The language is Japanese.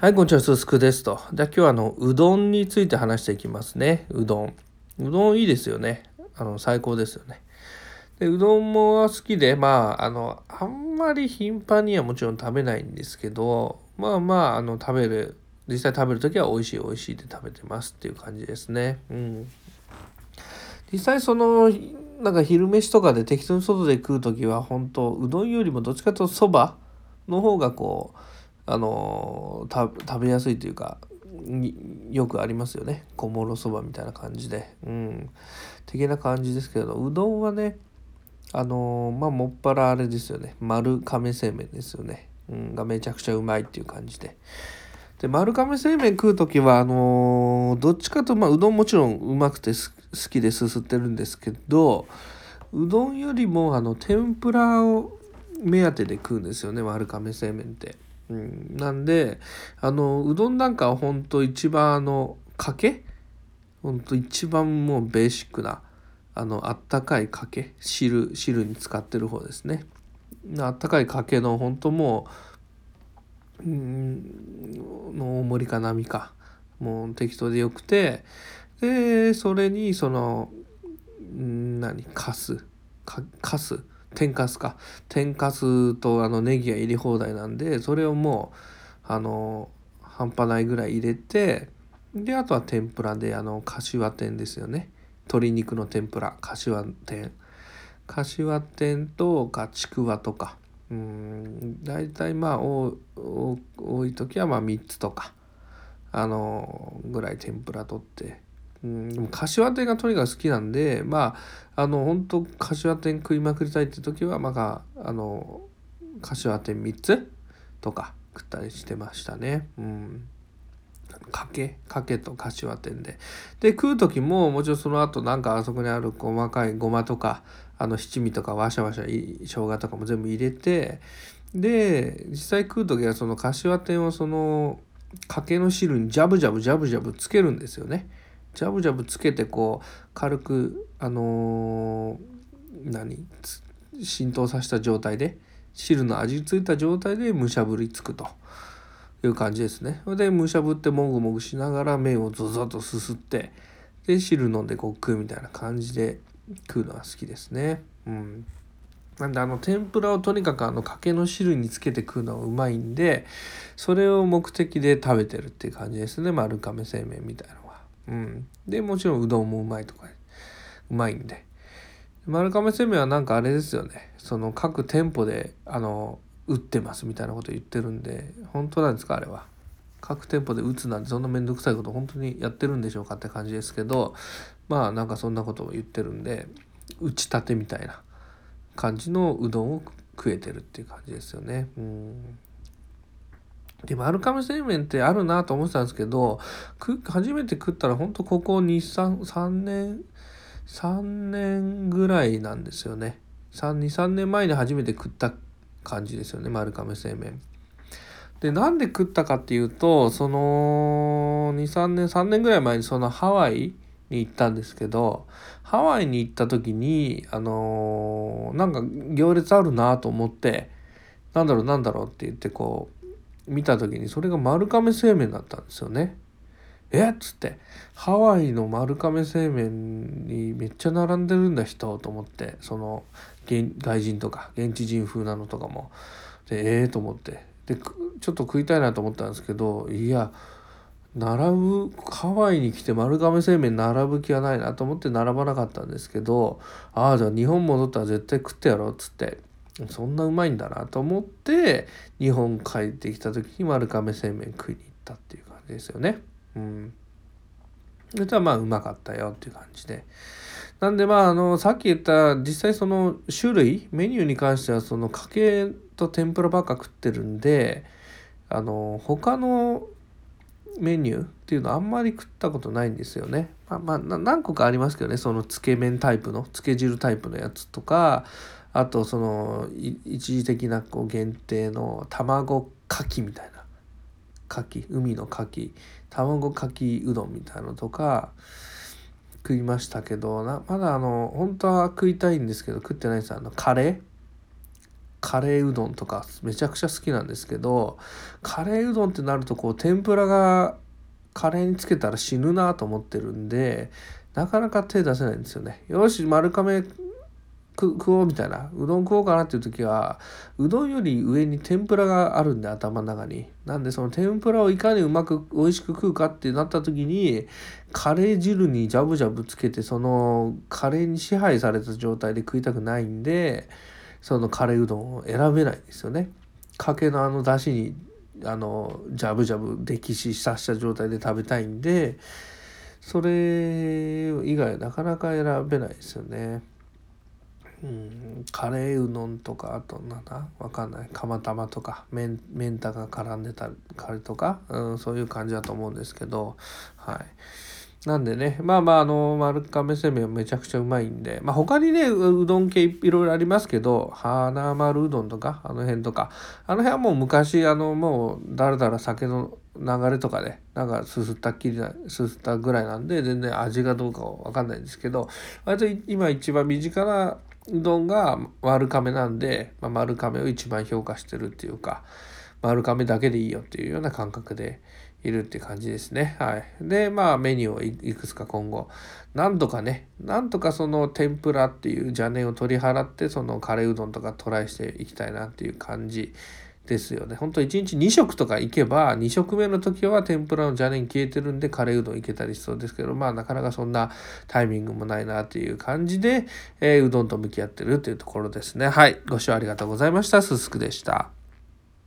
はい、こんにちは、すすくですと。じゃあ今日はあの、うどんについて話していきますね。うどん。うどんいいですよね。あの、最高ですよね。で、うどんも好きで、まあ、あの、あんまり頻繁にはもちろん食べないんですけど、まあまあ、あの、食べる、実際食べるときは美味しい美味しいで食べてますっていう感じですね。うん。実際その、なんか昼飯とかで適当に外で食う時は本当うどんよりもどっちかとそばの方がこうあの食べやすいというかよくありますよね。小諸そばみたいな感じで。うん。的な感じですけどうどんはねあのまあもっぱらあれですよね。丸亀製麺ですよね、うん、がめちゃくちゃうまいっていう感じで。で丸亀製麺食う時はあのどっちかとまあうどんもちろんうまくて好きですすってるんですけどうどんよりもあの天ぷらを目当てで食うんですよね丸亀製麺って。うん、なんであのうどんなんかはほんと一番あのかけ？ほんと一番もうベーシックなあのあったかいかけ？汁汁に使ってる方ですね。あったかいかけのほんともううんの大盛りか波か。もう適当でよくてでそれにその何？かす。かかす。天かすか。天かすとあのネギが入れ放題なんでそれをもうあの半端ないぐらい入れてであとは天ぷらであの柏天ですよね。鶏肉の天ぷら。柏天。柏天とかちくわとか。うん大体まあ多い時はまあ3つとかあのぐらい天ぷら取ってうん、でも柏天がとにかく好きなんでまああの本当柏天食いまくりたいって時はまああの柏天3つとか食ったりしてましたね。うんかけかけと柏天でで食う時ももちろんその後なんかあそこにある細かいごまとかあの七味とかわしゃわしゃ生姜とかも全部入れてで実際食う時はその柏天をそのかけの汁にジャブジャブジャブジャブつけるんですよね。ジャブジャブつけてこう軽くあのー、何浸透させた状態で汁の味ついた状態でむしゃぶりつくという感じですね。でむしゃぶってもぐもぐしながら麺をゾゾッとすすってで汁飲んでこう食うみたいな感じで食うのは好きですね。うん。なんであの天ぷらをとにかくあのかけの汁につけて食うのはうまいんでそれを目的で食べてるっていう感じですね丸亀製麺みたいなうん、でもちろんうどんもうまいとかうまいんで。丸亀製麺はなんかあれですよね。その各店舗であの打ってますみたいなこと言ってるんで本当なんですかあれは。各店舗で打つなんてそんな面倒くさいこと本当にやってるんでしょうかって感じですけどまあなんかそんなことを言ってるんで打ちたてみたいな感じのうどんを食えてるっていう感じですよね。うん。で丸亀製麺ってあるなと思ってたんですけど初めて食ったらほんとここ23年3年ぐらいなんですよね。23年前に初めて食った感じですよね丸亀製麺。でなんで食ったかっていうとその23年3年ぐらい前にそのハワイに行ったんですけどハワイに行った時にあのー、なんか行列あるなと思ってなんだろうなんだろうって言ってこう見た時にそれが丸亀製麺だったんですよね。え？っつって。ハワイの丸亀製麺にめっちゃ並んでるんだ人と思って。その外人とか現地人風なのとかも。でえ？えー、と思って。でちょっと食いたいなと思ったんですけどいや並ぶハワイに来て丸亀製麺並ぶ気はないなと思って並ばなかったんですけどああじゃあ日本戻ったら絶対食ってやろうっつって。そんなうまいんだなと思って日本帰ってきた時に丸亀製麺食いに行ったっていう感じですよね。うん。そしたらまあうまかったよっていう感じで。なんでまああのさっき言った実際その種類メニューに関してはそのかけと天ぷらばっか食ってるんであの他のメニューっていうのはあんまり食ったことないんですよね。まあまあ何個かありますけどねそのつけ麺タイプのつけ汁タイプのやつとかあとその一時的なこう限定の卵かきみたいなかき海のかき卵かきうどんみたいなのとか食いましたけどなまだあの本当は食いたいんですけど食ってないんですあのカレー？カレーうどんとかめちゃくちゃ好きなんですけどカレーうどんってなるとこう天ぷらがカレーにつけたら死ぬなと思ってるんでなかなか手出せないんですよね。よし丸亀食おうみたいなうどん食おうかなっていう時はうどんより上に天ぷらがあるんで頭の中になんでその天ぷらをいかにうまく美味しく食うかってなった時にカレー汁にジャブジャブつけてそのカレーに支配された状態で食いたくないんでそのカレーうどんを選べないんですよね。かけのあの出汁にあのジャブジャブ溺死させた状態で食べたいんでそれ以外なかなか選べないですよね。うん、カレーうどんとかあとなんだ？わかんない。釜玉とかメンメンタが絡んでたりとか、うん、そういう感じだと思うんですけど。はい。なんでねまあまああの丸亀製麺めちゃくちゃうまいんで。まあ他にねうどん系いろいろありますけど花丸うどんとかあの辺とか。あの辺はもう昔あのもうだらだら酒の流れとかでなんかすすったっきりなすすったぐらいなんで全然味がどうかわかんないんですけど割と今一番身近なうどんが丸亀なんで、まあ、丸亀を一番評価してるっていうか丸亀だけでいいよっていうような感覚でいるって感じですね。はい。で、まあメニューをいくつか今後、なんとかね、なんとかその天ぷらっていう邪念を取り払って、そのカレーうどんとかトライしていきたいなっていう感じですよね。ほんと1日2食とか行けば、2食目の時は天ぷらの邪念消えてるんでカレーうどん行けたりしそうですけど、まあなかなかそんなタイミングもないなという感じで、えー、うどんと向き合ってるというところですね。はい。ご視聴ありがとうございました。すすくでした。